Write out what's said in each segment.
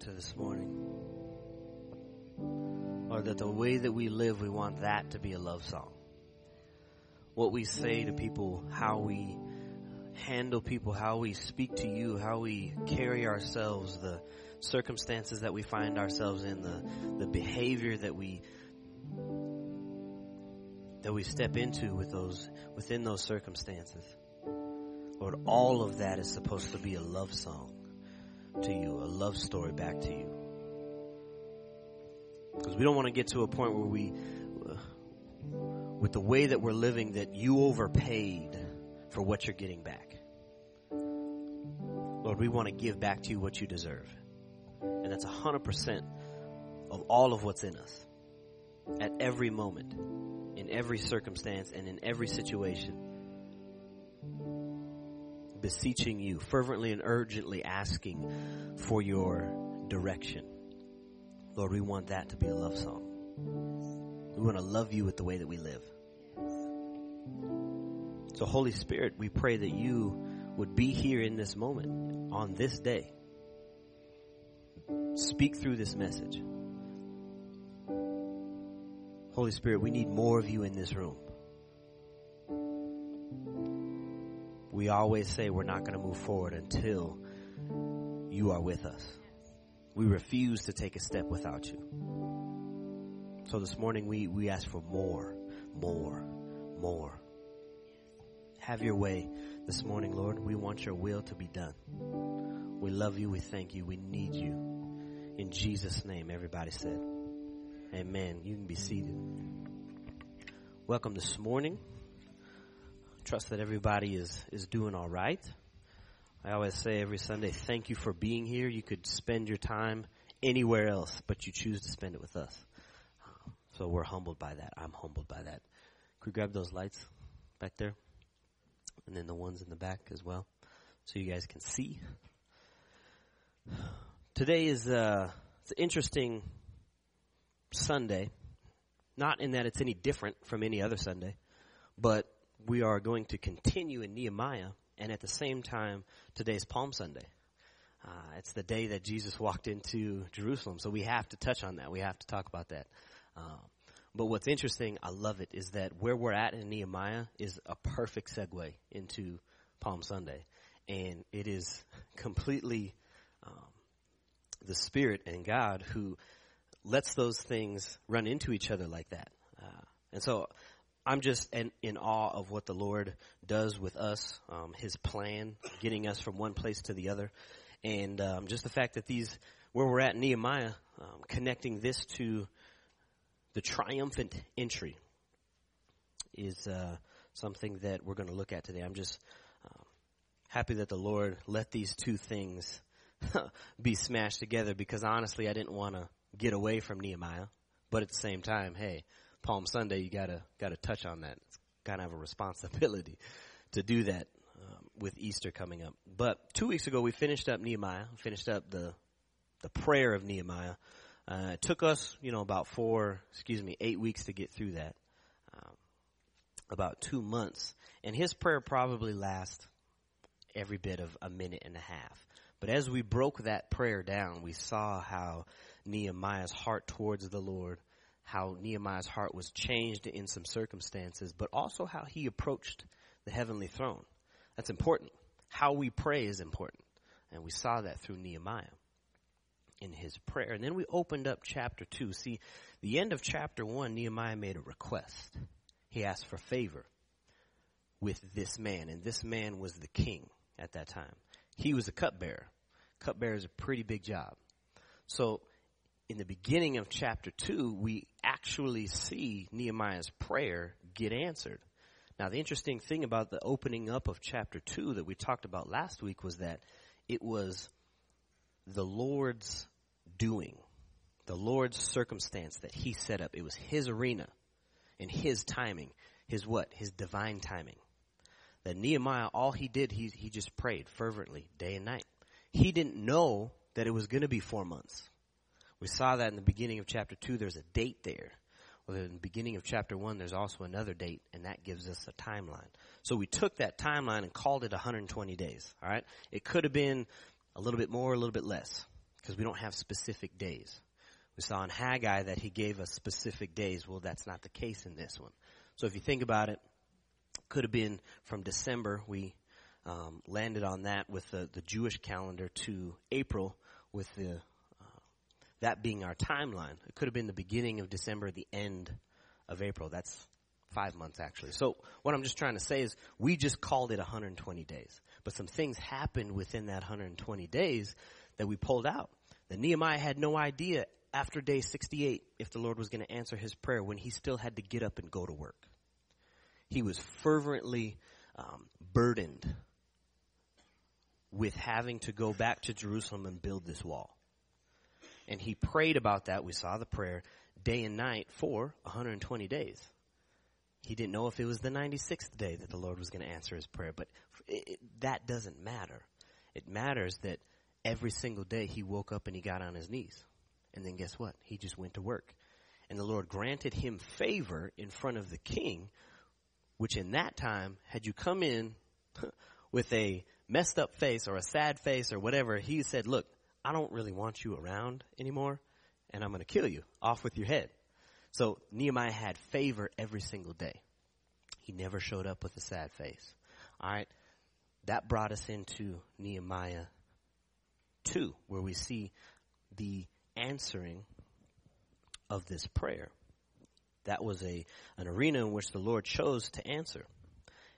to this morning. Or that the way that we live, we want that to be a love song. What we say to people, how we handle people, how we speak to you, how we carry ourselves, the circumstances that we find ourselves in, the, the behavior that we that we step into with those within those circumstances. Lord, all of that is supposed to be a love song to you, a love story back to you. Because we don't want to get to a point where we, uh, with the way that we're living, that you overpaid for what you're getting back. Lord, we want to give back to you what you deserve. And that's 100% of all of what's in us. At every moment, in every circumstance, and in every situation beseeching you, fervently and urgently asking for your direction. Lord, we want that to be a love song. We want to love you with the way that we live. So, Holy Spirit, we pray that you would be here in this moment, on this day. Speak through this message. Holy Spirit, we need more of you in this room. We always say we're not going to move forward until you are with us. We refuse to take a step without you. So this morning we, we ask for more, more, more. Have your way this morning, Lord. We want your will to be done. We love you. We thank you. We need you. In Jesus' name, everybody said, Amen. You can be seated. Welcome this morning trust that everybody is, is doing all right. I always say every Sunday, thank you for being here. You could spend your time anywhere else, but you choose to spend it with us. So we're humbled by that. I'm humbled by that. Could we grab those lights back there? And then the ones in the back as well, so you guys can see. Today is uh, it's an interesting Sunday. Not in that it's any different from any other Sunday, but we are going to continue in Nehemiah, and at the same time, today's Palm Sunday. Uh, it's the day that Jesus walked into Jerusalem, so we have to touch on that. We have to talk about that. Uh, but what's interesting, I love it, is that where we're at in Nehemiah is a perfect segue into Palm Sunday. And it is completely um, the Spirit and God who lets those things run into each other like that. Uh, and so I'm just in, in, awe of what the Lord does with us, um, His plan, getting us from one place to the other, and um, just the fact that these, where we're at Nehemiah, um, connecting this to the triumphant entry is uh, something that we're going to look at today. I'm just um, happy that the Lord let these two things be smashed together because honestly, I didn't want to get away from Nehemiah, but at the same time, hey Palm Sunday, you gotta gotta touch on that. It's kind of a responsibility to do that um, with Easter coming up. But two weeks ago, we finished up Nehemiah. Finished up the the prayer of Nehemiah. Uh, it took us, you know, about four, excuse me, eight weeks to get through that. Um, about two months, and his prayer probably lasts every bit of a minute and a half. But as we broke that prayer down, we saw how Nehemiah's heart towards the Lord how Nehemiah's heart was changed in some circumstances, but also how he approached the heavenly throne. That's important. How we pray is important. And we saw that through Nehemiah in his prayer. And then we opened up chapter 2. See, the end of chapter 1, Nehemiah made a request. He asked for favor with this man, and this man was the king at that time. He was a cupbearer. Cupbearer is a pretty big job. So in the beginning of chapter 2, we actually see Nehemiah's prayer get answered. Now, the interesting thing about the opening up of chapter 2 that we talked about last week was that it was the Lord's doing, the Lord's circumstance that He set up. It was His arena and His timing. His what? His divine timing. That Nehemiah, all he did, he, he just prayed fervently day and night. He didn't know that it was going to be four months. We saw that in the beginning of chapter 2. There's a date there. Well, in the beginning of chapter 1, there's also another date, and that gives us a timeline. So we took that timeline and called it 120 days. All right? It could have been a little bit more, a little bit less, because we don't have specific days. We saw in Haggai that he gave us specific days. Well, that's not the case in this one. So if you think about it, could have been from December. We um, landed on that with the, the Jewish calendar to April with the that being our timeline. It could have been the beginning of December, the end of April. That's five months actually. So what I'm just trying to say is we just called it 120 days, but some things happened within that 120 days that we pulled out. That Nehemiah had no idea after day 68 if the Lord was going to answer his prayer when he still had to get up and go to work. He was fervently um, burdened with having to go back to Jerusalem and build this wall. And he prayed about that. We saw the prayer day and night for 120 days. He didn't know if it was the 96th day that the Lord was going to answer his prayer, but it, it, that doesn't matter. It matters that every single day he woke up and he got on his knees. And then guess what? He just went to work. And the Lord granted him favor in front of the king, which in that time, had you come in with a messed up face or a sad face or whatever, he said, look, I don't really want you around anymore and I'm going to kill you off with your head. So Nehemiah had favor every single day. He never showed up with a sad face. All right. That brought us into Nehemiah 2, where we see the answering of this prayer. That was a, an arena in which the Lord chose to answer.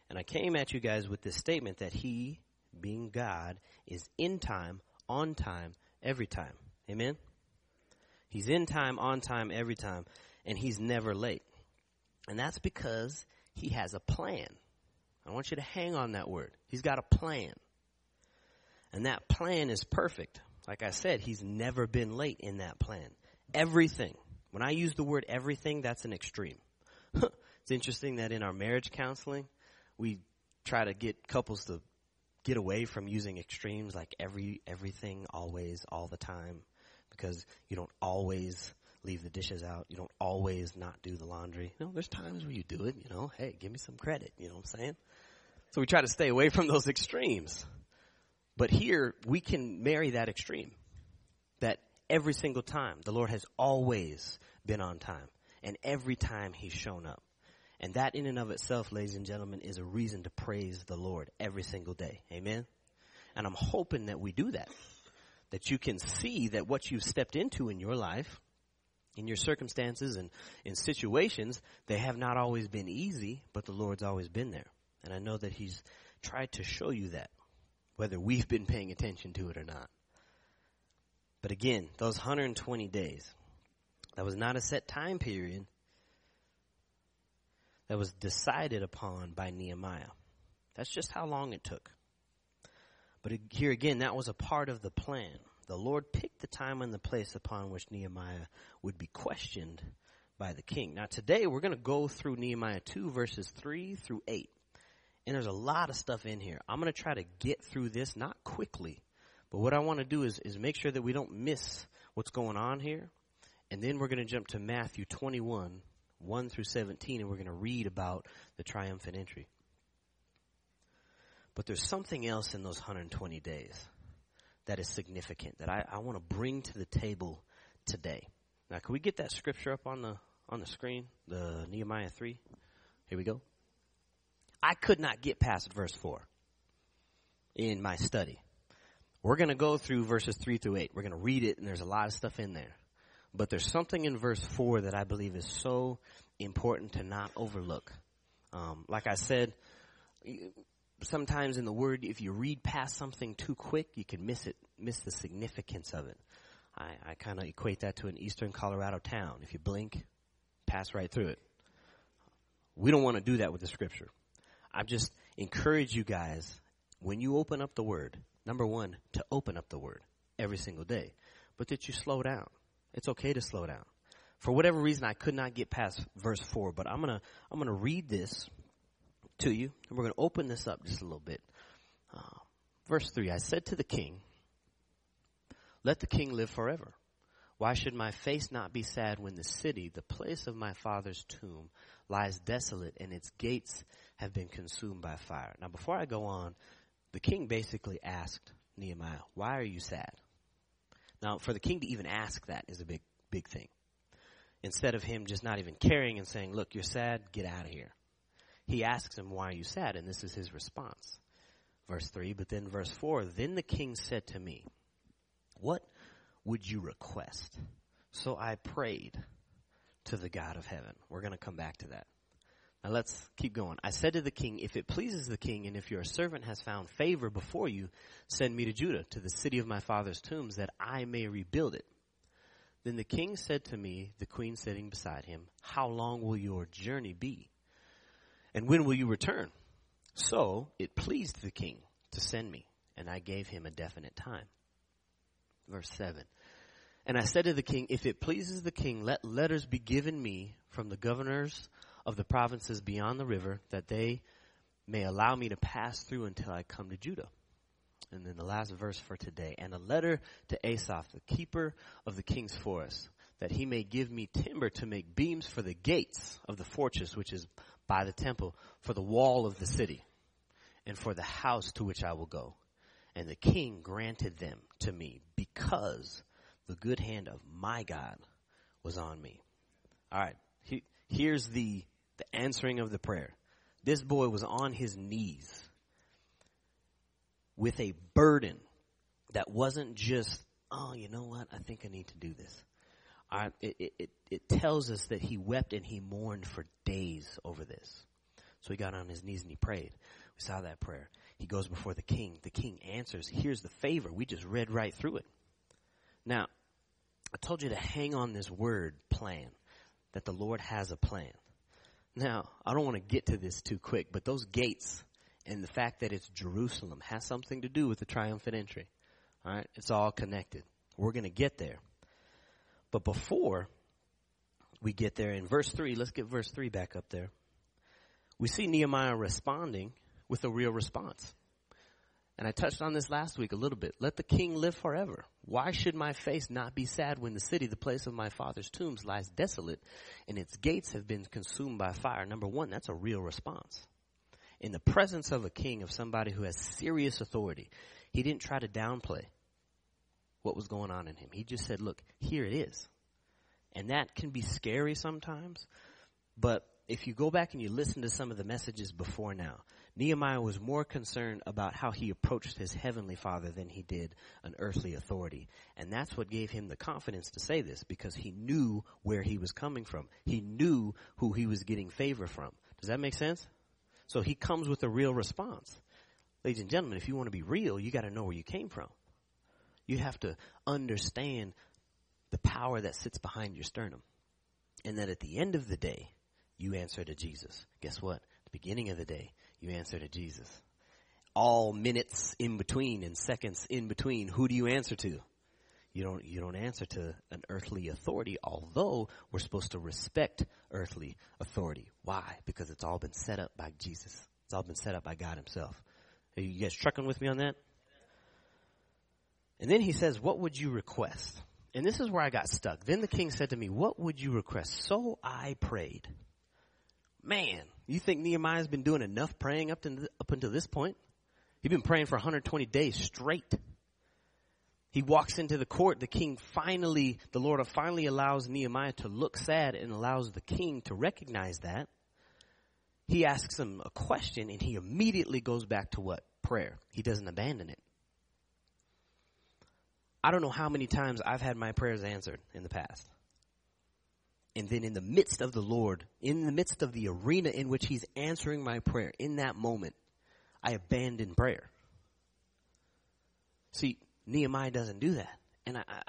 And I came at you guys with this statement that He being God, is in time, on time, every time. Amen? He's in time, on time, every time, and he's never late. And that's because he has a plan. I want you to hang on that word. He's got a plan. And that plan is perfect. Like I said, he's never been late in that plan. Everything. When I use the word everything, that's an extreme. it's interesting that in our marriage counseling, we try to get couples to get away from using extremes like every everything always all the time because you don't always leave the dishes out. You don't always not do the laundry. You know, there's times where you do it, you know, hey, give me some credit, you know what I'm saying? So we try to stay away from those extremes. But here we can marry that extreme. That every single time the Lord has always been on time and every time he's shown up. And that in and of itself, ladies and gentlemen, is a reason to praise the Lord every single day. Amen? And I'm hoping that we do that. That you can see that what you've stepped into in your life, in your circumstances and in situations, they have not always been easy, but the Lord's always been there. And I know that He's tried to show you that, whether we've been paying attention to it or not. But again, those 120 days, that was not a set time period that was decided upon by Nehemiah. That's just how long it took. But here again, that was a part of the plan. The Lord picked the time and the place upon which Nehemiah would be questioned by the king. Now today we're going to go through Nehemiah 2 verses 3 through 8. And there's a lot of stuff in here. I'm going to try to get through this, not quickly, but what I want to do is, is make sure that we don't miss what's going on here. And then we're going to jump to Matthew 21 1 through 17, and we're going to read about the triumphant entry. But there's something else in those 120 days that is significant that I, I want to bring to the table today. Now, can we get that scripture up on the on the screen? The Nehemiah 3. Here we go. I could not get past verse 4 in my study. We're going to go through verses 3 through 8. We're going to read it, and there's a lot of stuff in there. But there's something in verse 4 that I believe is so important to not overlook. Um, like I said, sometimes in the word, if you read past something too quick, you can miss it, miss the significance of it. I, I kind of equate that to an eastern Colorado town. If you blink, pass right through it. We don't want to do that with the scripture. I just encourage you guys, when you open up the word, Number one, to open up the word every single day, but that you slow down. It's okay to slow down. For whatever reason, I could not get past verse four, but I'm gonna I'm gonna read this to you, and we're gonna open this up just a little bit. Uh, verse three: I said to the king, "Let the king live forever." Why should my face not be sad when the city, the place of my father's tomb, lies desolate and its gates have been consumed by fire? Now, before I go on, the king basically asked Nehemiah, Why are you sad? Now, for the king to even ask that is a big, big thing. Instead of him just not even caring and saying, Look, you're sad, get out of here. He asks him, Why are you sad? And this is his response. Verse 3, but then verse 4 Then the king said to me, What would you request? So I prayed to the God of heaven. We're going to come back to that. Now let's keep going. I said to the king, If it pleases the king, and if your servant has found favor before you, send me to Judah, to the city of my father's tombs, that I may rebuild it. Then the king said to me, the queen sitting beside him, How long will your journey be? And when will you return? So it pleased the king to send me, and I gave him a definite time. Verse 7. And I said to the king, If it pleases the king, let letters be given me from the governors of the provinces beyond the river, that they may allow me to pass through until I come to Judah. And then the last verse for today. And a letter to Asaph, the keeper of the king's forest, that he may give me timber to make beams for the gates of the fortress, which is by the temple, for the wall of the city, and for the house to which I will go. And the king granted them to me because the good hand of my God was on me. All right. He, here's the, the answering of the prayer. This boy was on his knees with a burden that wasn't just, oh, you know what? I think I need to do this. It, it, it, it tells us that he wept and he mourned for days over this. So he got on his knees and he prayed. We saw that prayer. He goes before the king. The king answers. Here's the favor. We just read right through it. Now, I told you to hang on this word plan, that the Lord has a plan. Now, I don't want to get to this too quick, but those gates and the fact that it's Jerusalem has something to do with the triumphant entry. All right? It's all connected. We're going to get there. But before we get there in verse 3, let's get verse 3 back up there. We see Nehemiah responding with a real response. And I touched on this last week a little bit. Let the king live forever. Why should my face not be sad when the city, the place of my father's tombs, lies desolate and its gates have been consumed by fire? Number one, that's a real response. In the presence of a king, of somebody who has serious authority, he didn't try to downplay what was going on in him. He just said, look, here it is. And that can be scary sometimes, but if you go back and you listen to some of the messages before now, Nehemiah was more concerned about how he approached his heavenly father than he did an earthly authority. And that's what gave him the confidence to say this because he knew where he was coming from. He knew who he was getting favor from. Does that make sense? So he comes with a real response. Ladies and gentlemen, if you want to be real, you got to know where you came from. You have to understand the power that sits behind your sternum. And that at the end of the day, you answer to Jesus. Guess what? the beginning of the day, you answer to Jesus. All minutes in between and seconds in between, who do you answer to? You don't, you don't answer to an earthly authority, although we're supposed to respect earthly authority. Why? Because it's all been set up by Jesus. It's all been set up by God himself. Are you guys trucking with me on that? And then he says, what would you request? And this is where I got stuck. Then the king said to me, what would you request? So I prayed. Man, you think Nehemiah's been doing enough praying up to up until this point? He's been praying for 120 days straight. He walks into the court. The king finally, the Lord finally allows Nehemiah to look sad and allows the king to recognize that. He asks him a question and he immediately goes back to what? Prayer. He doesn't abandon it. I don't know how many times I've had my prayers answered in the past. And then in the midst of the Lord, in the midst of the arena in which He's answering my prayer, in that moment, I abandon prayer. See, Nehemiah doesn't do that. And I, I,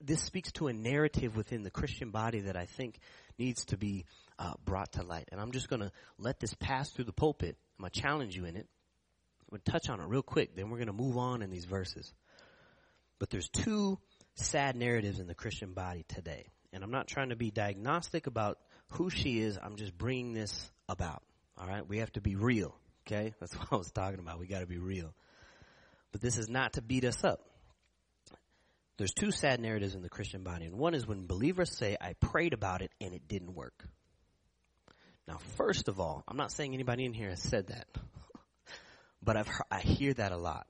this speaks to a narrative within the Christian body that I think needs to be uh, brought to light. And I'm just going to let this pass through the pulpit. I'm going to challenge you in it. I'm going to touch on it real quick, then we're going to move on in these verses. But there's two sad narratives in the Christian body today. And I'm not trying to be diagnostic about who she is. I'm just bringing this about. All right. We have to be real. Okay. That's what I was talking about. We got to be real. But this is not to beat us up. There's two sad narratives in the Christian body. And one is when believers say, I prayed about it and it didn't work. Now, first of all, I'm not saying anybody in here has said that. but I've I hear that a lot.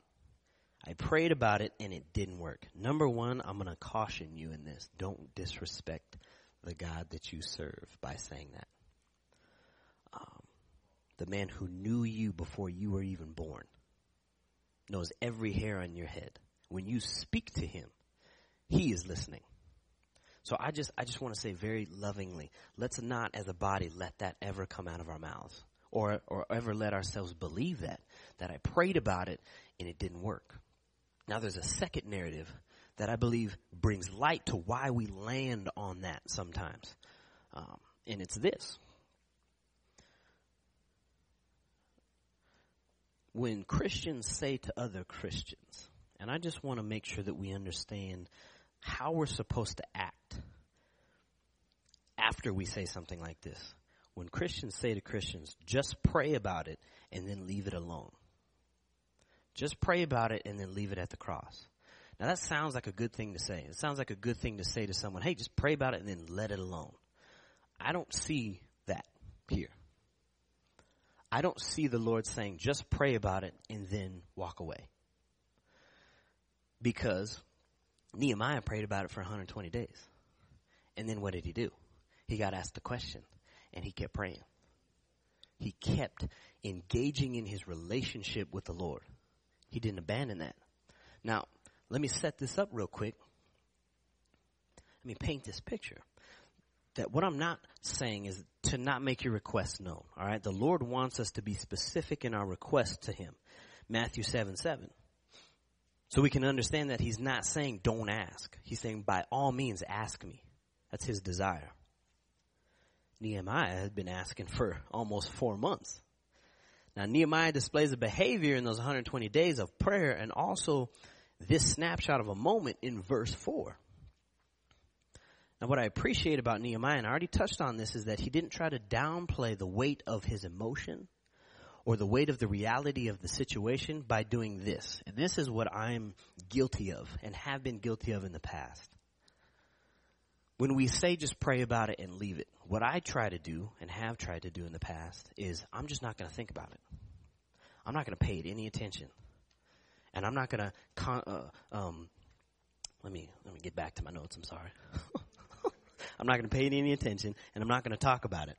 I prayed about it and it didn't work. Number one, I'm going to caution you in this. Don't disrespect the God that you serve by saying that. Um, the man who knew you before you were even born knows every hair on your head. When you speak to him, he is listening. So I just, I just want to say very lovingly, let's not as a body let that ever come out of our mouths or, or ever let ourselves believe that, that I prayed about it and it didn't work. Now there's a second narrative that I believe brings light to why we land on that sometimes. Um, and it's this. When Christians say to other Christians, and I just want to make sure that we understand how we're supposed to act after we say something like this. When Christians say to Christians, just pray about it and then leave it alone. Just pray about it and then leave it at the cross. Now that sounds like a good thing to say. It sounds like a good thing to say to someone, hey, just pray about it and then let it alone. I don't see that here. I don't see the Lord saying, just pray about it and then walk away. Because Nehemiah prayed about it for 120 days. And then what did he do? He got asked the question and he kept praying. He kept engaging in his relationship with the Lord. He didn't abandon that. Now, let me set this up real quick. Let me paint this picture. That what I'm not saying is to not make your request known. All right. The Lord wants us to be specific in our request to Him. Matthew 7 7. So we can understand that He's not saying don't ask. He's saying by all means ask me. That's His desire. Nehemiah had been asking for almost four months. Now Nehemiah displays a behavior in those 120 days of prayer and also this snapshot of a moment in verse 4. Now what I appreciate about Nehemiah, and I already touched on this, is that he didn't try to downplay the weight of his emotion or the weight of the reality of the situation by doing this. And this is what I'm guilty of and have been guilty of in the past. When we say just pray about it and leave it, what I try to do and have tried to do in the past is I'm just not going to think about it. I'm not going to pay it any attention. And I'm not going to con- uh, um, let me let me get back to my notes. I'm sorry. I'm not going to pay it any attention and I'm not going to talk about it.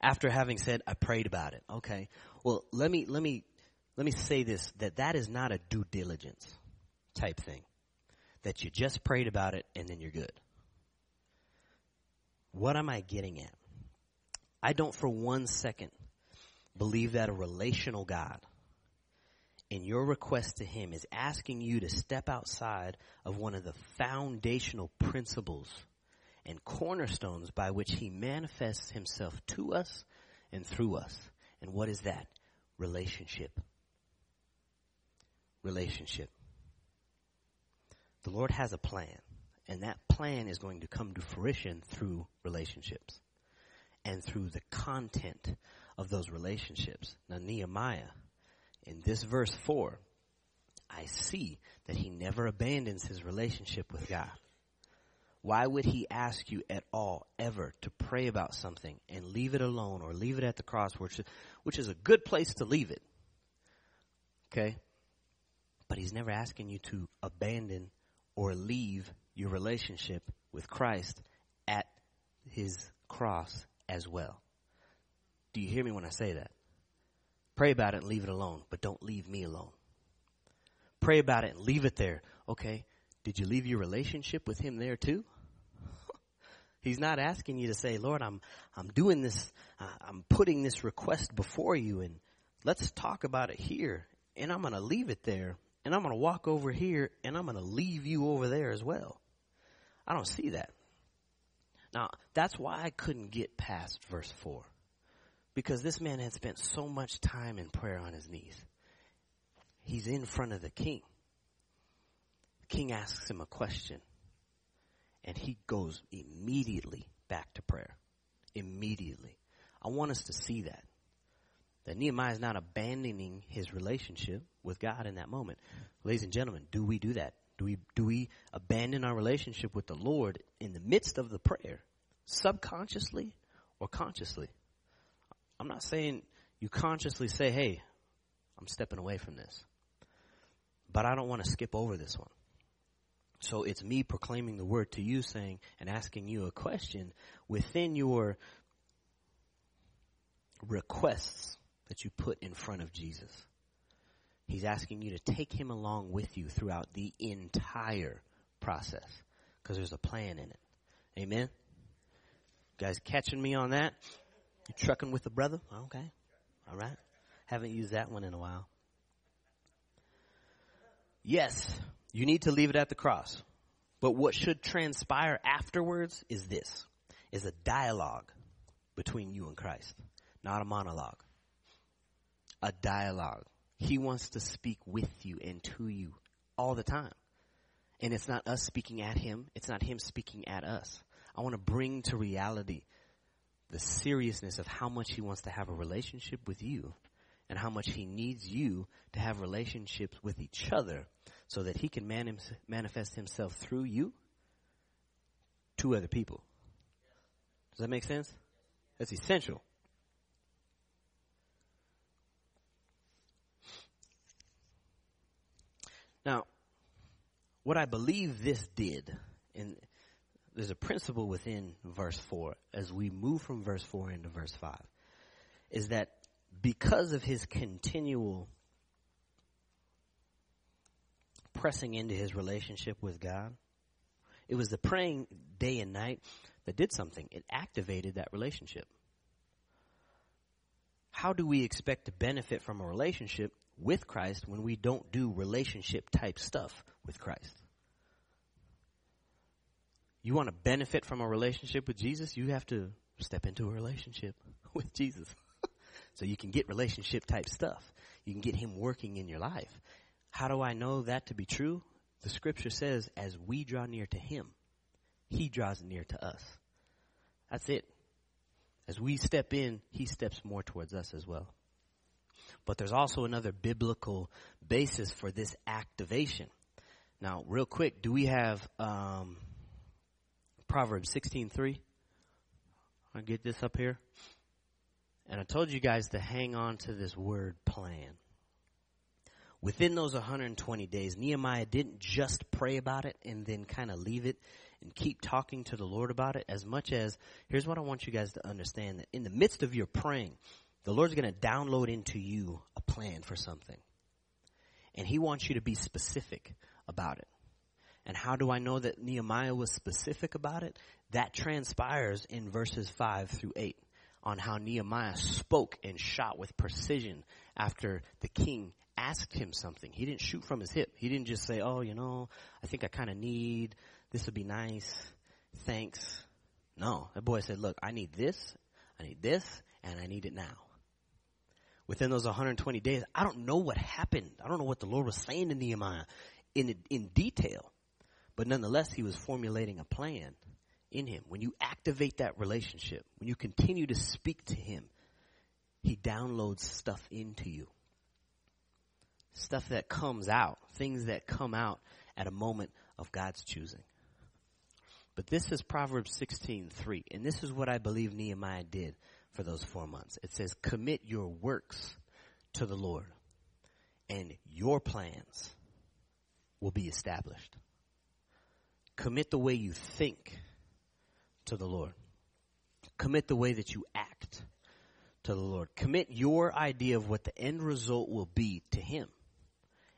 After having said I prayed about it. Okay. Well, let me let me let me say this that that is not a due diligence type thing. That you just prayed about it and then you're good. What am I getting at? I don't for one second believe that a relational God in your request to Him is asking you to step outside of one of the foundational principles and cornerstones by which He manifests Himself to us and through us. And what is that? Relationship. Relationship. The Lord has a plan. And that plan is going to come to fruition through relationships and through the content of those relationships. Now, Nehemiah, in this verse 4, I see that he never abandons his relationship with God. Why would he ask you at all, ever, to pray about something and leave it alone or leave it at the cross, which which is a good place to leave it? Okay? But he's never asking you to abandon or leave your relationship with Christ at his cross as well. Do you hear me when I say that? Pray about it and leave it alone, but don't leave me alone. Pray about it and leave it there. Okay, did you leave your relationship with him there too? He's not asking you to say, Lord, I'm, I'm doing this, uh, I'm putting this request before you and let's talk about it here. And I'm going to leave it there and I'm going to walk over here and I'm going to leave you over there as well. I don't see that. Now, that's why I couldn't get past verse 4. Because this man had spent so much time in prayer on his knees. he's in front of the king. The king asks him a question, and he goes immediately back to prayer. Immediately. I want us to see that. That Nehemiah is not abandoning his relationship with God in that moment. Ladies and gentlemen, do we do that? Do we, do we abandon our relationship with the Lord in the midst of the prayer? Subconsciously or consciously? I'm not saying you consciously say, hey, I'm stepping away from this. But I don't want to skip over this one. So it's me proclaiming the word to you saying and asking you a question within your requests that you put in front of Jesus. He's asking you to take him along with you throughout the entire process because there's a plan in it. Amen. You guys catching me on that? You trucking with the brother? Okay. All right. Haven't used that one in a while. Yes, you need to leave it at the cross. But what should transpire afterwards is this, is a dialogue between you and Christ, not a monologue. A dialogue. He wants to speak with you and to you all the time. And it's not us speaking at him. It's not him speaking at us. I want to bring to reality the seriousness of how much he wants to have a relationship with you and how much he needs you to have relationships with each other so that he can man- manifest himself through you to other people. Does that make sense? That's essential. Now, what I believe this did, and there's a principle within verse 4 as we move from verse 4 into verse 5, is that because of his continual pressing into his relationship with God, it was the praying day and night that did something. It activated that relationship. How do we expect to benefit from a relationship with Christ when we don't do relationship type stuff with Christ? You want to benefit from a relationship with Jesus, you have to step into a relationship with Jesus. so you can get relationship type stuff. You can get him working in your life. How do I know that to be true? The scripture says, as we draw near to him, he draws near to us. That's it. As we step in, he steps more towards us as well. But there's also another biblical basis for this activation. Now, real quick, do we have um, Proverbs 16:3? I'll get this up here. And I told you guys to hang on to this word plan. Within those 120 days, Nehemiah didn't just pray about it and then kind of leave it and keep talking to the Lord about it as much as, here's what I want you guys to understand that in the midst of your praying, the Lord's going to download into you a plan for something. And He wants you to be specific about it. And how do I know that Nehemiah was specific about it? That transpires in verses 5 through 8 on how Nehemiah spoke and shot with precision after the king asked him something. He didn't shoot from his hip. He didn't just say, oh, you know, I think I kind of need, this would be nice, thanks. No, that boy said, look, I need this, I need this, and I need it now. Within those 120 days, I don't know what happened. I don't know what the Lord was saying to Nehemiah in, in detail. But nonetheless, he was formulating a plan in him. When you activate that relationship, when you continue to speak to him, he downloads stuff into you. Stuff that comes out, things that come out at a moment of God's choosing. But this is Proverbs 16:3, and this is what I believe Nehemiah did for those 4 months. It says, "Commit your works to the Lord, and your plans will be established." Commit the way you think to the Lord. Commit the way that you act to the Lord. Commit your idea of what the end result will be to Him.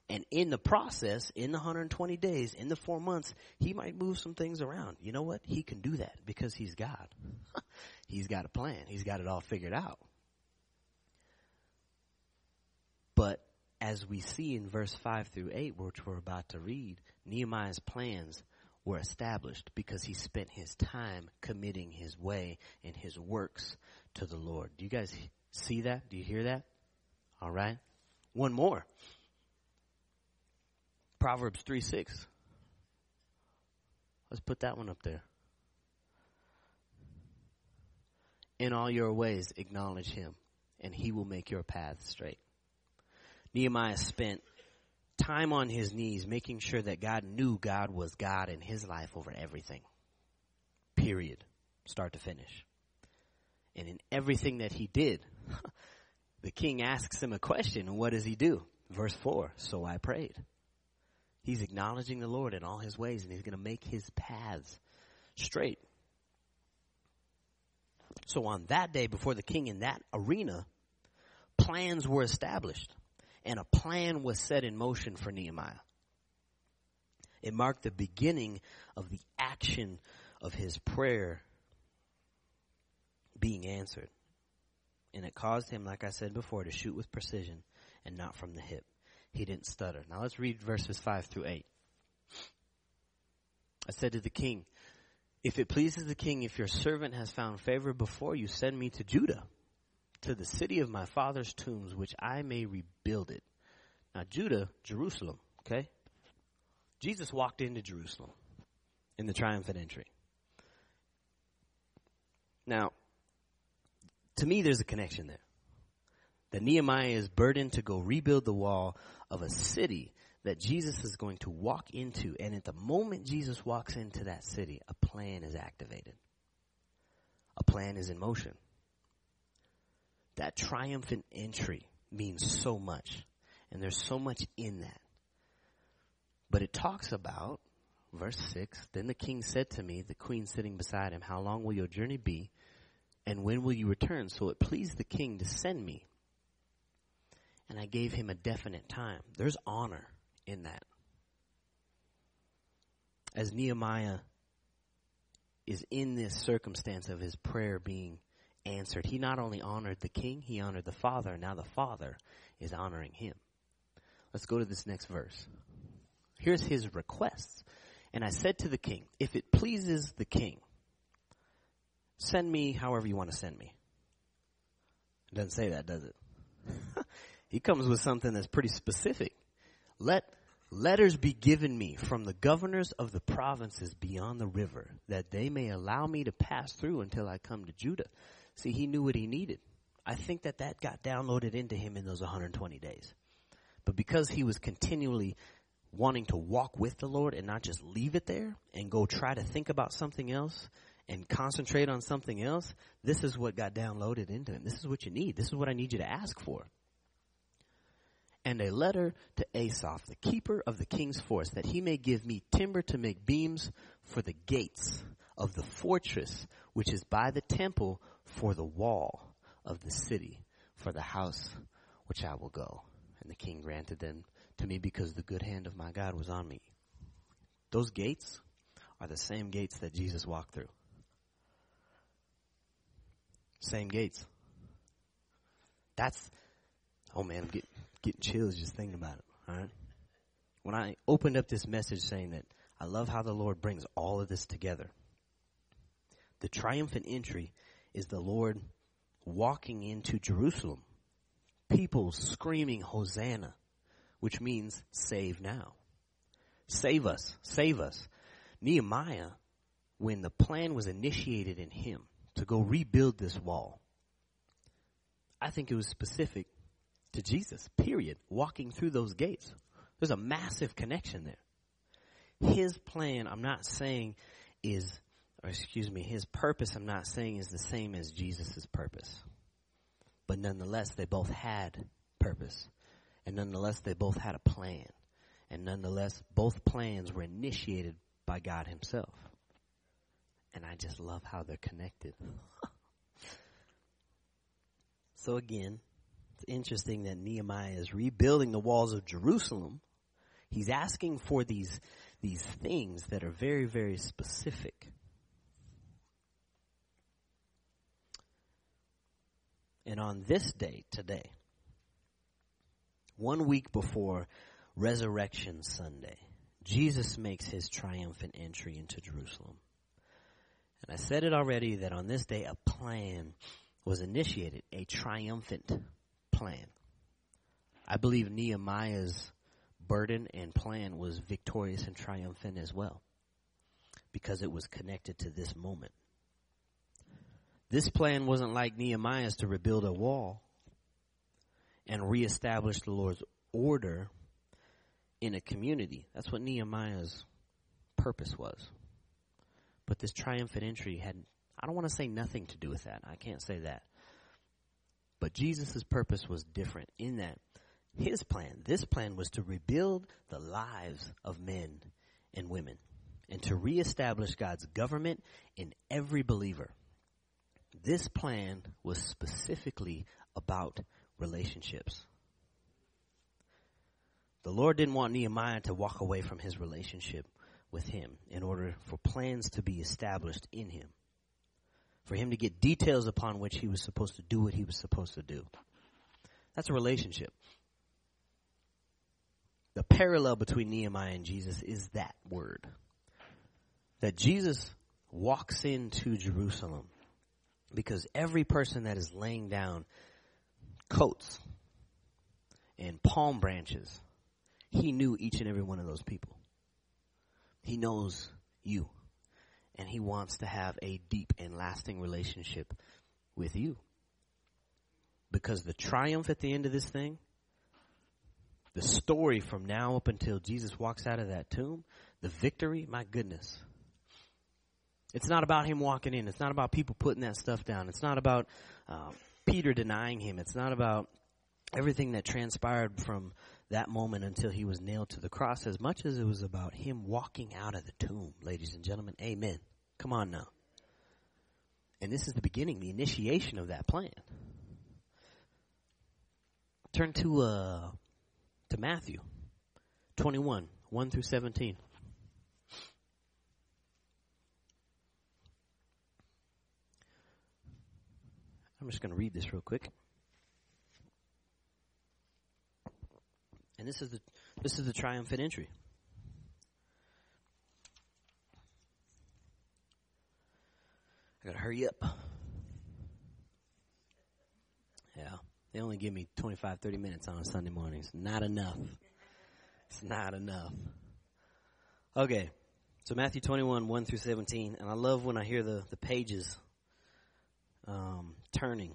And in the process, in the 120 days, in the four months, He might move some things around. You know what? He can do that because He's God. he's got a plan. He's got it all figured out. But as we see in verse 5 through 8, which we're about to read, Nehemiah's plans were established because he spent his time committing his way and his works to the Lord. Do you guys see that? Do you hear that? All right. One more. Proverbs 3 6. Let's put that one up there. In all your ways, acknowledge him, and he will make your path straight. Nehemiah spent time on his knees making sure that God knew God was God in his life over everything. Period. Start to finish. And in everything that he did, the king asks him a question, and what does he do? Verse 4 So I prayed. He's acknowledging the Lord in all his ways, and he's going to make his paths straight. So on that day, before the king in that arena, plans were established, and a plan was set in motion for Nehemiah. It marked the beginning of the action of his prayer being answered. And it caused him, like I said before, to shoot with precision and not from the hip. He didn't stutter. Now let's read verses 5 through 8. I said to the king, If it pleases the king, if your servant has found favor before you, send me to Judah, to the city of my father's tombs, which I may rebuild it. Now, Judah, Jerusalem, okay? Jesus walked into Jerusalem in the triumphant entry. Now, to me, there's a connection there. That Nehemiah is burdened to go rebuild the wall of a city that Jesus is going to walk into. And at the moment Jesus walks into that city, a plan is activated. A plan is in motion. That triumphant entry means so much. And there's so much in that. But it talks about, verse 6, Then the king said to me, the queen sitting beside him, How long will your journey be? And when will you return? So it pleased the king to send me. And I gave him a definite time. There's honor in that. As Nehemiah is in this circumstance of his prayer being answered, he not only honored the king, he honored the father. Now the father is honoring him. Let's go to this next verse. Here's his requests. And I said to the king, If it pleases the king, send me however you want to send me. It doesn't say that, does it? he comes with something that's pretty specific. Let letters be given me from the governors of the provinces beyond the river, that they may allow me to pass through until I come to Judah. See, he knew what he needed. I think that that got downloaded into him in those 120 days. But because he was continually wanting to walk with the Lord and not just leave it there and go try to think about something else and concentrate on something else, this is what got downloaded into him. This is what you need. This is what I need you to ask for. And a letter to Asaph, the keeper of the king's force, that he may give me timber to make beams for the gates of the fortress which is by the temple for the wall of the city, for the house which I will go. And the king granted them to me because the good hand of my God was on me. Those gates are the same gates that Jesus walked through. Same gates. That's, oh man, I'm getting, getting chills just thinking about it. All right. When I opened up this message saying that I love how the Lord brings all of this together, the triumphant entry is the Lord walking into Jerusalem. People screaming, Hosanna, which means save now. Save us, save us. Nehemiah, when the plan was initiated in him, to go rebuild this wall. I think it was specific to Jesus, period, walking through those gates. There's a massive connection there. His plan, I'm not saying is, or excuse me, his purpose, I'm not saying is the same as Jesus' purpose. But nonetheless, they both had purpose. And nonetheless, they both had a plan. And nonetheless, both plans were initiated by God Himself. And I just love how they're connected. so again, interesting that Nehemiah is rebuilding the walls of Jerusalem. He's asking for these, these things that are very, very specific. And on this day, today, one week before Resurrection Sunday, Jesus makes his triumphant entry into Jerusalem. And I said it already that on this day a plan was initiated, a triumphant plan. I believe Nehemiah's burden and plan was victorious and triumphant as well because it was connected to this moment. This plan wasn't like Nehemiah's to rebuild a wall and reestablish the Lord's order in a community. That's what Nehemiah's purpose was. But this triumphant entry had, I don't want to say nothing to do with that. I can't say that. But Jesus' purpose was different in that his plan, this plan was to rebuild the lives of men and women and to reestablish God's government in every believer. This plan was specifically about relationships. The Lord didn't want Nehemiah to walk away from his relationship with him in order for plans to be established in him. For him to get details upon which he was supposed to do what he was supposed to do. That's a relationship. The parallel between Nehemiah and Jesus is that word. That Jesus walks into Jerusalem because every person that is laying down coats and palm branches, he knew each and every one of those people. He knows you. And he wants to have a deep and lasting relationship with you. Because the triumph at the end of this thing, the story from now up until Jesus walks out of that tomb, the victory, my goodness. It's not about him walking in. It's not about people putting that stuff down. It's not about uh, Peter denying him. It's not about everything that transpired from that moment until he was nailed to the cross as much as it was about him walking out of the tomb, ladies and gentlemen. Amen. Come on now. And this is the beginning, the initiation of that plan. Turn to uh to Matthew 21, 1 through 17. I'm just going to read this real quick. And this is the this is the triumphant entry. I gotta hurry up. Yeah. They only give me 25, 30 minutes on a Sunday morning. It's not enough. It's not enough. Okay. So Matthew 21, 1 through 17. And I love when I hear the, the pages um, turning.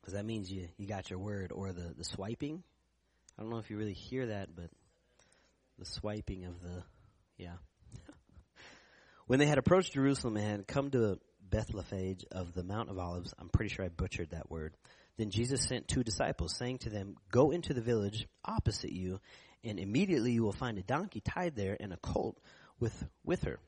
Because that means you, you got your word. Or the, the swiping. I don't know if you really hear that, but the swiping of the, yeah. when they had approached Jerusalem and had come to Bethlephage of the Mount of Olives, I'm pretty sure I butchered that word. Then Jesus sent two disciples, saying to them, Go into the village opposite you, and immediately you will find a donkey tied there and a colt with, with her.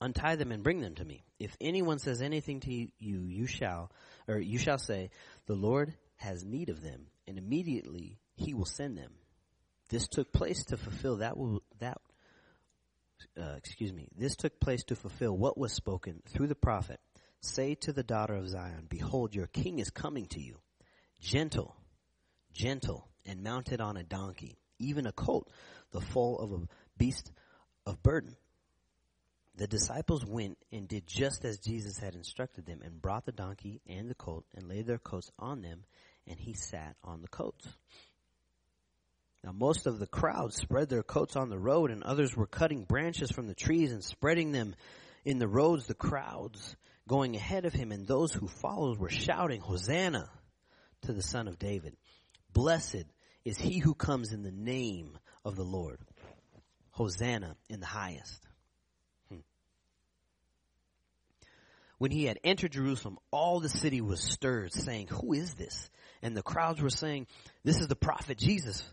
Untie them and bring them to me. If anyone says anything to you, you shall, or you shall say, The Lord has need of them, and immediately he will send them. This took place to fulfill that will, that uh, excuse me. This took place to fulfill what was spoken through the prophet. Say to the daughter of Zion, behold, your king is coming to you, gentle, gentle, and mounted on a donkey, even a colt, the foal of a beast of burden. The disciples went and did just as Jesus had instructed them, and brought the donkey and the colt, and laid their coats on them, and he sat on the coats. Now most of the crowd spread their coats on the road and others were cutting branches from the trees and spreading them in the roads. The crowds going ahead of him and those who followed were shouting, Hosanna to the son of David. Blessed is he who comes in the name of the Lord. Hosanna in the highest. Hmm. When he had entered Jerusalem, all the city was stirred, saying, Who is this? And the crowds were saying, This is the prophet Jesus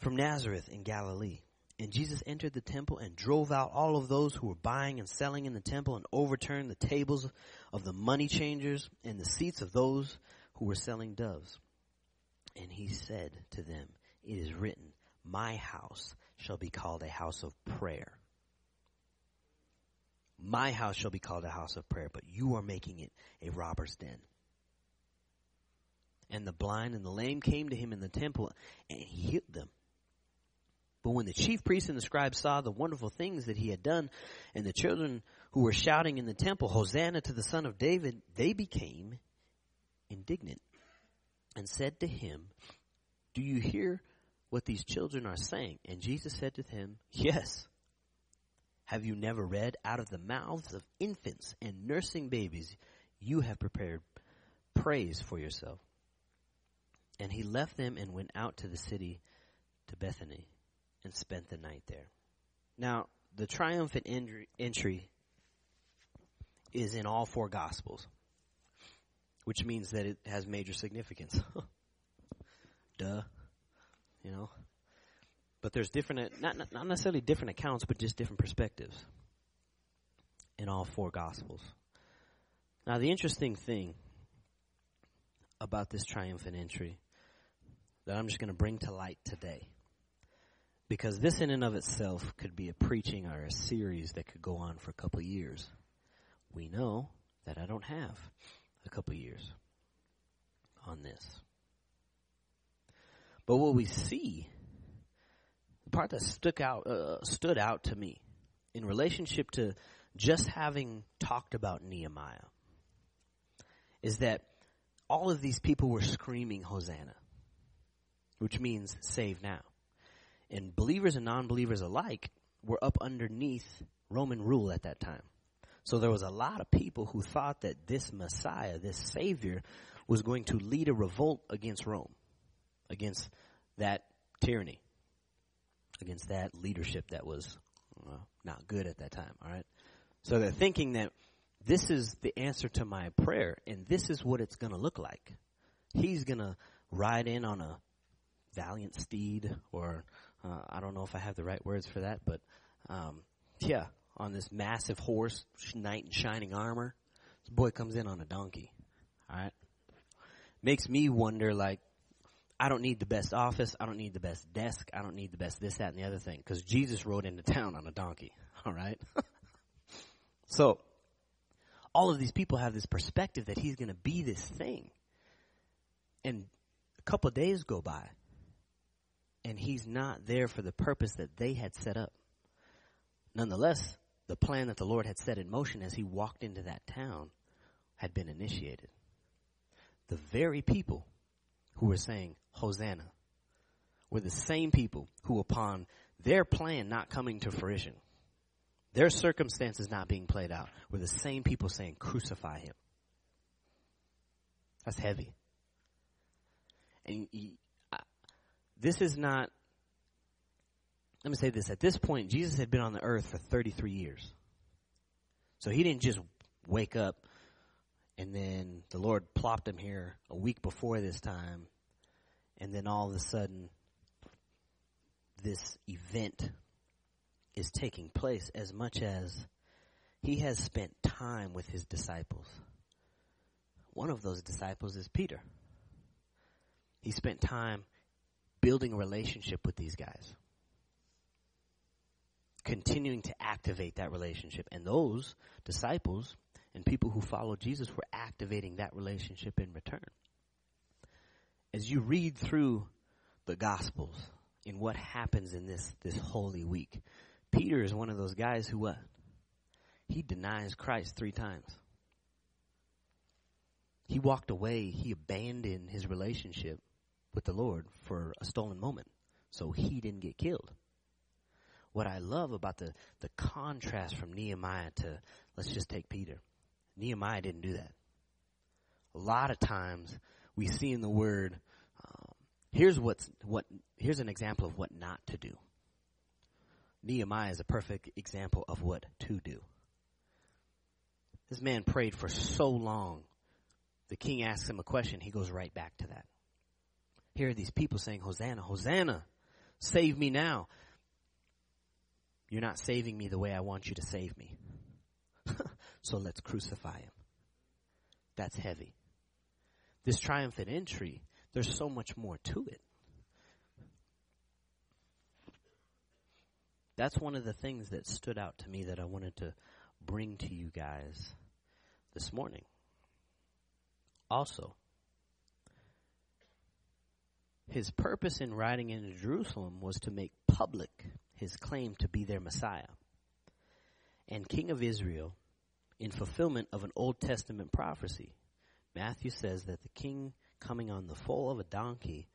from Nazareth in Galilee. And Jesus entered the temple and drove out all of those who were buying and selling in the temple and overturned the tables of the money changers and the seats of those who were selling doves. And he said to them, It is written, My house shall be called a house of prayer. My house shall be called a house of prayer, but you are making it a robber's den. And the blind and the lame came to him in the temple, and he healed them. But when the chief priests and the scribes saw the wonderful things that he had done, and the children who were shouting in the temple, Hosanna to the Son of David, they became indignant and said to him, Do you hear what these children are saying? And Jesus said to them, Yes. Have you never read, out of the mouths of infants and nursing babies, you have prepared praise for yourself? And he left them and went out to the city to Bethany and spent the night there. Now, the triumphant entry is in all four gospels, which means that it has major significance. Duh. You know? But there's different, not, not necessarily different accounts, but just different perspectives in all four gospels. Now, the interesting thing about this triumphant entry that I'm just going to bring to light today, because this in and of itself could be a preaching or a series that could go on for a couple years. We know that I don't have a couple years on this. But what we see, the part that stuck out, uh, stood out to me in relationship to just having talked about Nehemiah is that all of these people were screaming Hosanna, which means save now. And believers and non-believers alike were up underneath Roman rule at that time. So there was a lot of people who thought that this Messiah, this Savior, was going to lead a revolt against Rome, against that tyranny, against that leadership that was well, not good at that time. All right. So they're thinking that this is the answer to my prayer, and this is what it's going to look like. He's going to ride in on a valiant steed, or uh, I don't know if I have the right words for that, but um, yeah, on this massive horse, knight in shining armor. This boy comes in on a donkey. All right, makes me wonder like. I don't need the best office. I don't need the best desk. I don't need the best this, that, and the other thing. Because Jesus rode into town on a donkey. All right. so, all of these people have this perspective that he's going to be this thing. And a couple days go by, and he's not there for the purpose that they had set up. Nonetheless, the plan that the Lord had set in motion as he walked into that town had been initiated. The very people who were saying, Hosanna, were the same people who, upon their plan not coming to fruition, their circumstances not being played out were the same people saying, crucify him. That's heavy. And this is not, let me say this. At this point, Jesus had been on the earth for 33 years. So he didn't just wake up and then the Lord plopped him here a week before this time. And then all of a sudden, this event is taking place as much as he has spent time with his disciples. One of those disciples is Peter. He spent time building a relationship with these guys, continuing to activate that relationship. And those disciples and people who followed Jesus were activating that relationship in return. As you read through the Gospels in what happens in this, this holy week, Peter is one of those guys who what? He denies Christ three times. He walked away, he abandoned his relationship with the Lord for a stolen moment. So he didn't get killed. What I love about the, the contrast from Nehemiah to, let's just take Peter. Nehemiah didn't do that. A lot of times we see in the word, um, here's what's, what, here's an example of what not to do. Nehemiah is a perfect example of what to do. This man prayed for so long. The king asks him a question. He goes right back to that. Here are these people saying, Hosanna, Hosanna, save me now. You're not saving me the way I want you to save me. so let's crucify him. That's heavy. This triumphant entry, there's so much more to it. That's one of the things that stood out to me that I wanted to bring to you guys this morning. Also, his purpose in riding into Jerusalem was to make public his claim to be their Messiah. And King of Israel, in fulfillment of an Old Testament prophecy, Matthew says that the king coming on the foal of a donkey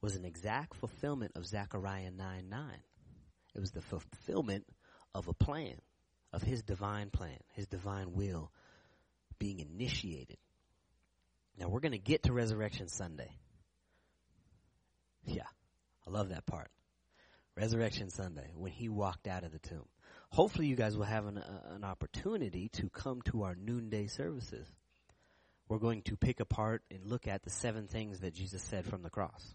was an exact fulfillment of Zechariah 9 9. It was the fulfillment of a plan, of his divine plan, his divine will being initiated. Now we're going to get to Resurrection Sunday. Yeah, I love that part. Resurrection Sunday, when he walked out of the tomb. Hopefully, you guys will have an, uh, an opportunity to come to our noonday services. We're going to pick apart and look at the seven things that Jesus said from the cross.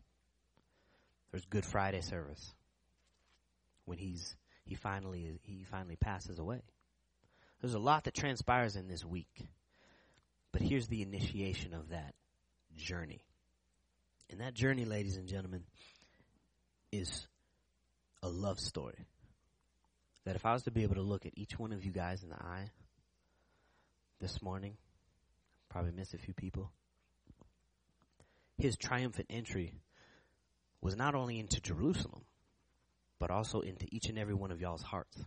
There's Good Friday service when he's he finally he finally passes away. There's a lot that transpires in this week. But here's the initiation of that journey. And that journey, ladies and gentlemen, is a love story. That if I was to be able to look at each one of you guys in the eye this morning, probably miss a few people. His triumphant entry was not only into Jerusalem, but also into each and every one of y'all's hearts,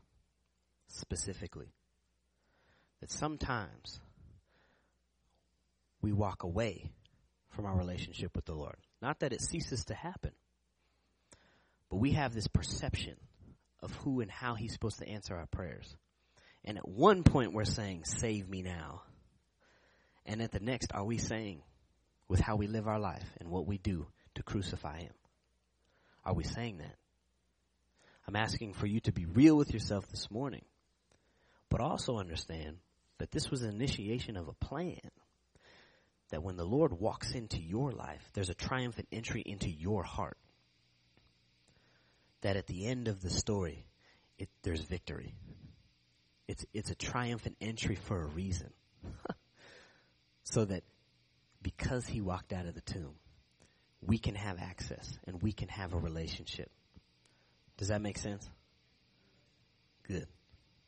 specifically. That sometimes we walk away from our relationship with the Lord. Not that it ceases to happen, but we have this perception of who and how He's supposed to answer our prayers. And at one point, we're saying, Save me now. And at the next, are we saying, with how we live our life and what we do, to crucify Him? Are we saying that? I'm asking for you to be real with yourself this morning, but also understand that this was an initiation of a plan. That when the Lord walks into your life, there's a triumphant entry into your heart. That at the end of the story, it, there's victory. It's, it's a triumphant entry for a reason. so that because he walked out of the tomb, we can have access and we can have a relationship. Does that make sense? Good.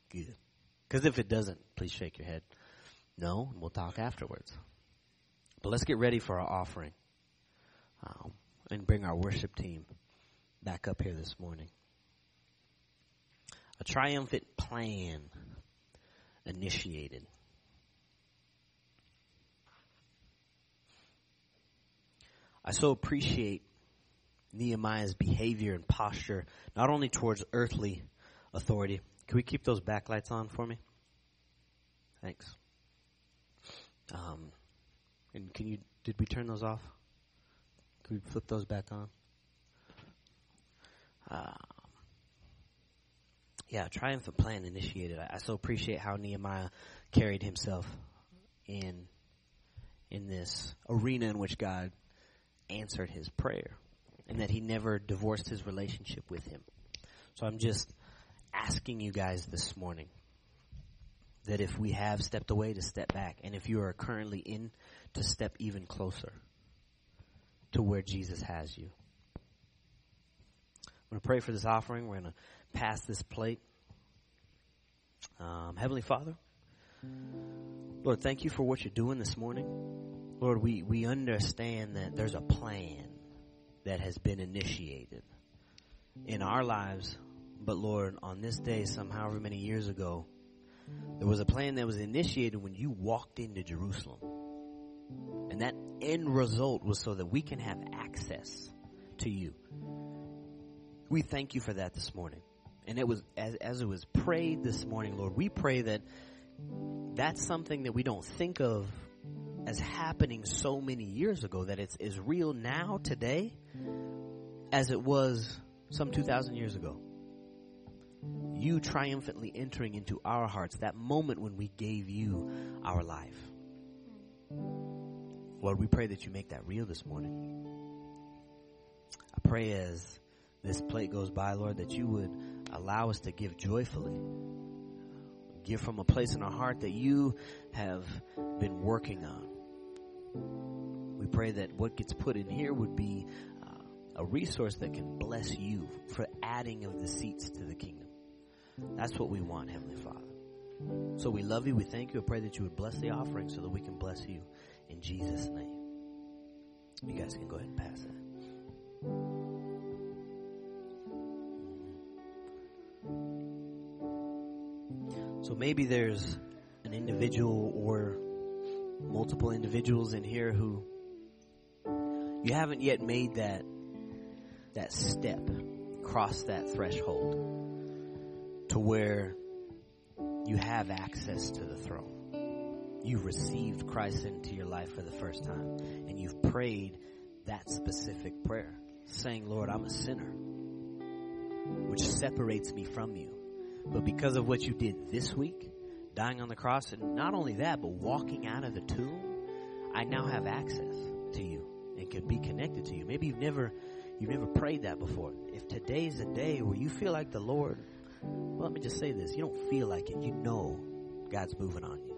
Good. Because if it doesn't, please shake your head. No, and we'll talk afterwards. But let's get ready for our offering um, and bring our worship team back up here this morning. A triumphant plan initiated. I so appreciate Nehemiah's behavior and posture, not only towards earthly authority. Can we keep those backlights on for me? Thanks. Um, and can you, did we turn those off? Can we flip those back on? Uh, yeah, triumphant plan initiated. I, I so appreciate how Nehemiah carried himself in in this arena in which God answered his prayer and that he never divorced his relationship with him. So I'm just asking you guys this morning that if we have stepped away to step back and if you are currently in to step even closer to where Jesus has you. I'm going to pray for this offering. We're going to pass this plate. Um, Heavenly Father, Lord, thank you for what you're doing this morning. Lord, we, we understand that there's a plan that has been initiated in our lives. But Lord, on this day, some however many years ago, there was a plan that was initiated when you walked into Jerusalem. And that end result was so that we can have access to you. We thank you for that this morning. And it was, as, as it was prayed this morning, Lord, we pray that that's something that we don't think of as happening so many years ago, that it's as real now, today, as it was some 2,000 years ago. You triumphantly entering into our hearts, that moment when we gave you our life. Lord, we pray that you make that real this morning. I pray as this plate goes by, Lord, that you would allow us to give joyfully. Give from a place in our heart that you have been working on. We pray that what gets put in here would be uh, a resource that can bless you for adding of the seats to the kingdom. That's what we want, Heavenly Father. So we love you. We thank you. I pray that you would bless the offering so that we can bless you in Jesus' name. You guys can go ahead and pass that. So maybe there's an individual or multiple individuals in here who you haven't yet made that that step, cross that threshold to where you have access to the throne. You've received Christ into your life for the first time and you've prayed that specific prayer saying, Lord, I'm a sinner, which separates me from you. But because of what you did this week, dying on the cross, and not only that, but walking out of the tomb, I now have access to you and can be connected to you. Maybe you've never you've never prayed that before. If today's a day where you feel like the Lord, well, let me just say this: you don't feel like it. You know God's moving on you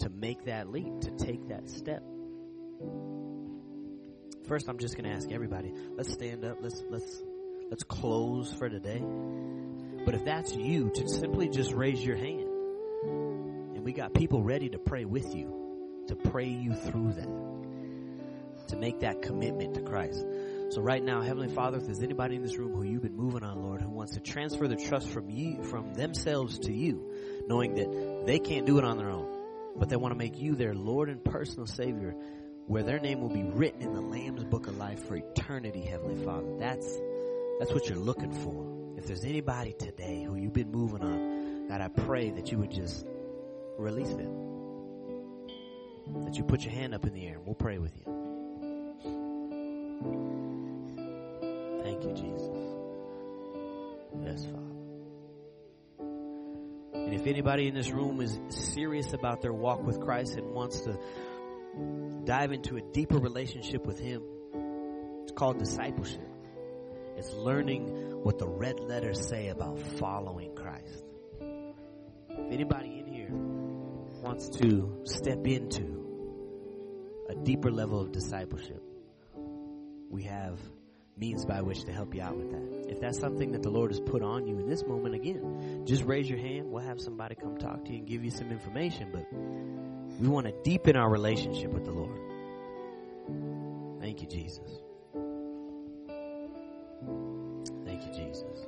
to make that leap, to take that step. First, I'm just going to ask everybody. Let's stand up. Let's let's let's close for today. But if that's you, to simply just raise your hand. And we got people ready to pray with you, to pray you through that, to make that commitment to Christ. So right now, Heavenly Father, if there's anybody in this room who you've been moving on, Lord, wants to transfer the trust from you, from themselves to you, knowing that they can't do it on their own, but they want to make you their Lord and personal Savior, where their name will be written in the Lamb's Book of Life for eternity, Heavenly Father. That's that's what you're looking for. If there's anybody today who you've been moving on, God, I pray that you would just release them. That you put your hand up in the air and we'll pray with you. Thank you, Jesus. Father. And if anybody in this room is serious about their walk with Christ and wants to dive into a deeper relationship with Him, it's called discipleship. It's learning what the red letters say about following Christ. If anybody in here wants to step into a deeper level of discipleship, we have means by which to help you out with that. If that's something that the Lord has put on you in this moment, again, just raise your hand. We'll have somebody come talk to you and give you some information. But we want to deepen our relationship with the Lord. Thank you, Jesus. Thank you, Jesus.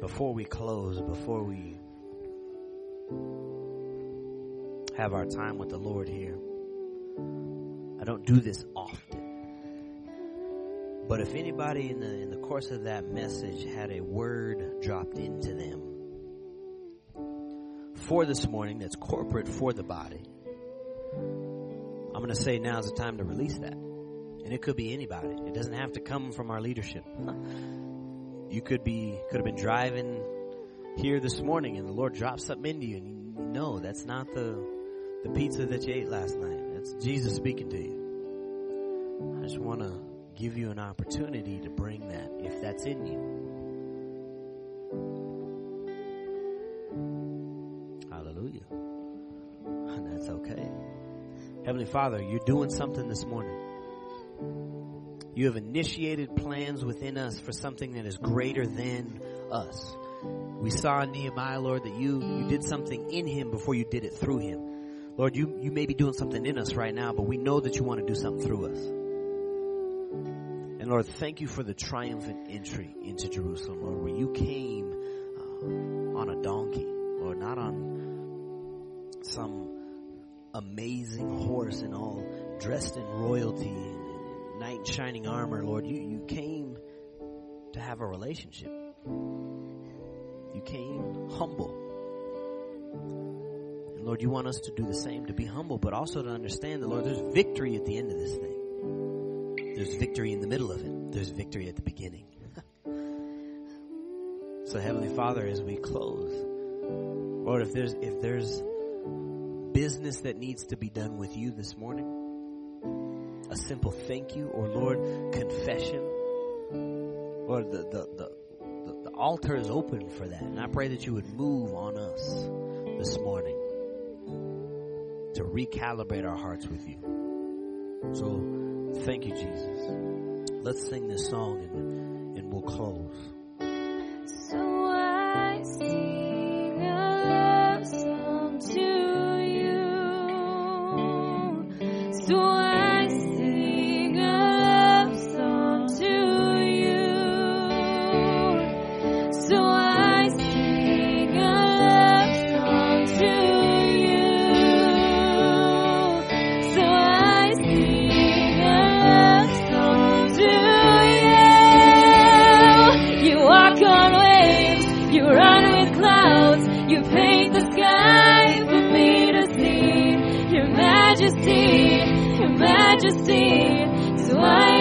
Before we close, before we have our time with the Lord here, I don't do this often. But if anybody in the in the course of that message had a word dropped into them for this morning that's corporate for the body, I'm going to say now's the time to release that. And it could be anybody. It doesn't have to come from our leadership. You could be could have been driving here this morning and the Lord drops something into you and you know that's not the the pizza that you ate last night. Jesus speaking to you. I just want to give you an opportunity to bring that if that's in you. Hallelujah. And that's okay. Heavenly Father, you're doing something this morning. You have initiated plans within us for something that is greater than us. We saw in Nehemiah, Lord, that you, you did something in him before you did it through him. Lord, you, you may be doing something in us right now, but we know that you want to do something through us. And Lord, thank you for the triumphant entry into Jerusalem, Lord, where you came uh, on a donkey, Lord, not on some amazing horse and all dressed in royalty and knight in shining armor, Lord. You, you came to have a relationship. You came humble. Lord, you want us to do the same, to be humble, but also to understand that, Lord, there's victory at the end of this thing. There's victory in the middle of it. There's victory at the beginning. so Heavenly Father, as we close, Lord, if there's, if there's business that needs to be done with you this morning, a simple thank you or Lord, confession, Lord, the, the, the, the, the altar is open for that. And I pray that you would move on us this morning to recalibrate our hearts with you. So thank you, Jesus. Let's sing this song and, and we'll close. Just see. So I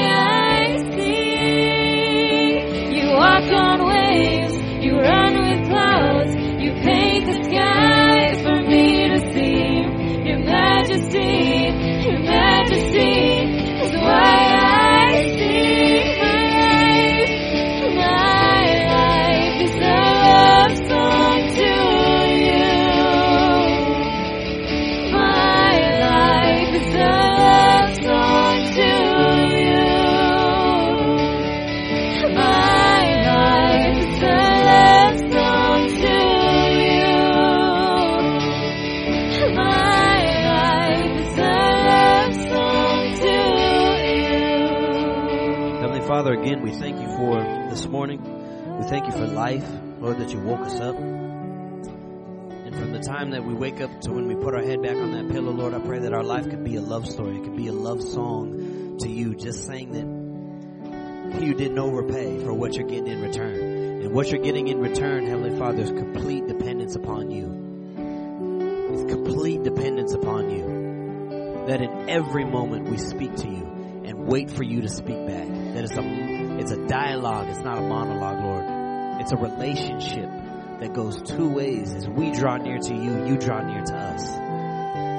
again, we thank you for this morning. We thank you for life, Lord, that you woke us up. And from the time that we wake up to when we put our head back on that pillow, Lord, I pray that our life could be a love story. It could be a love song to you, just saying that you didn't overpay for what you're getting in return. And what you're getting in return, Heavenly Father, is complete dependence upon you. It's complete dependence upon you. That in every moment we speak to you and wait for you to speak back. That it's a, it's a dialogue, it's not a monologue, Lord. It's a relationship that goes two ways. As we draw near to you, you draw near to us.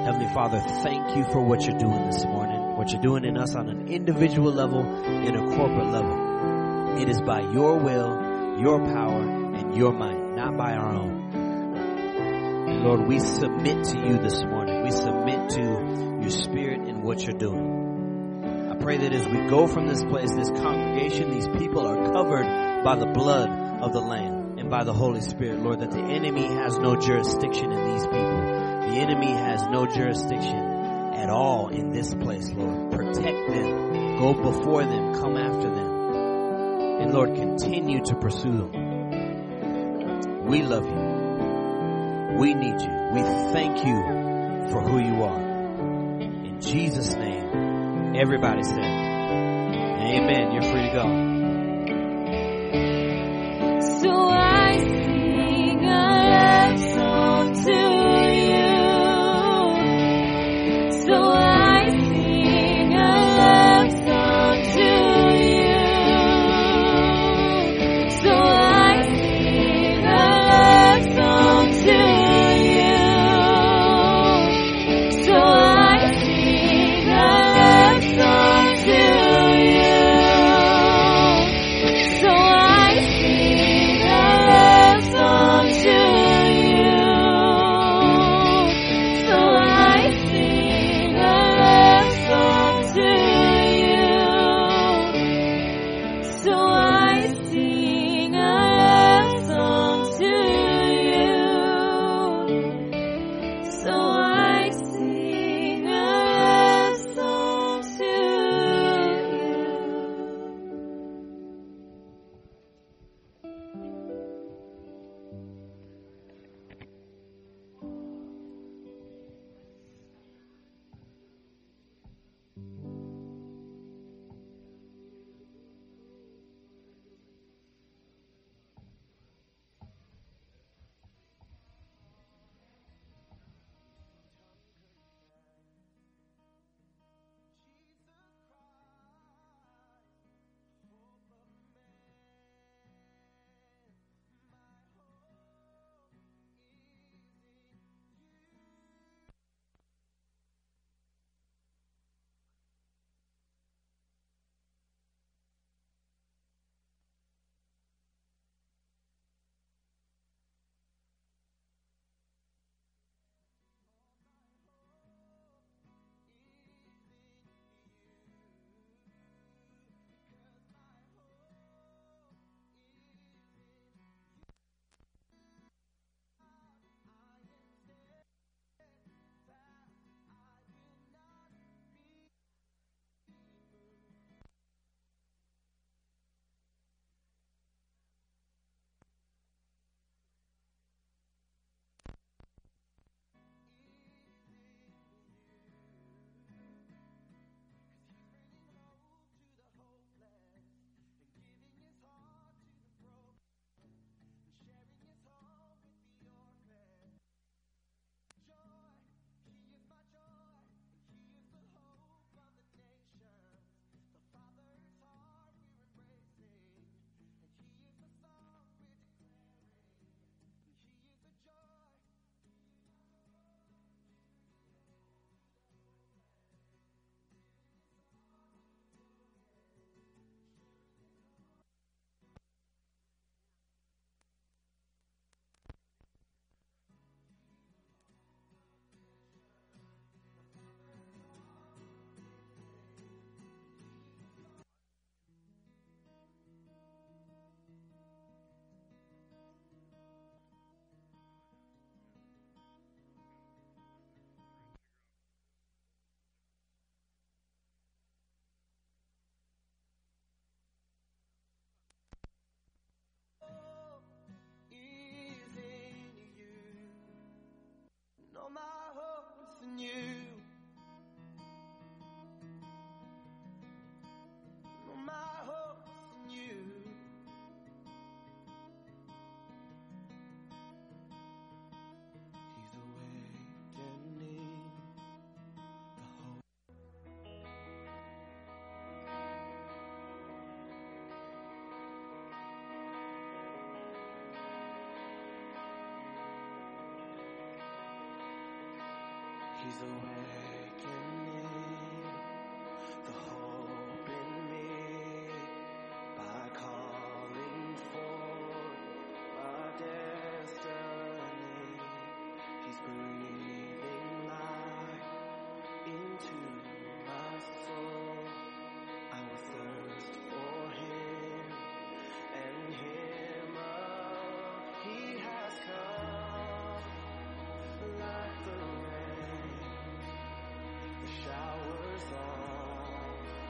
Heavenly Father, thank you for what you're doing this morning, what you're doing in us on an individual level, in a corporate level. It is by your will, your power, and your might, not by our own. Lord, we submit to you this morning. We submit to your spirit and what you're doing. Pray that as we go from this place, this congregation, these people are covered by the blood of the Lamb and by the Holy Spirit, Lord, that the enemy has no jurisdiction in these people. The enemy has no jurisdiction at all in this place, Lord. Protect them. Go before them. Come after them. And Lord, continue to pursue them. We love you. We need you. We thank you for who you are. In Jesus' name, everybody said, Amen. You're free to go. Away.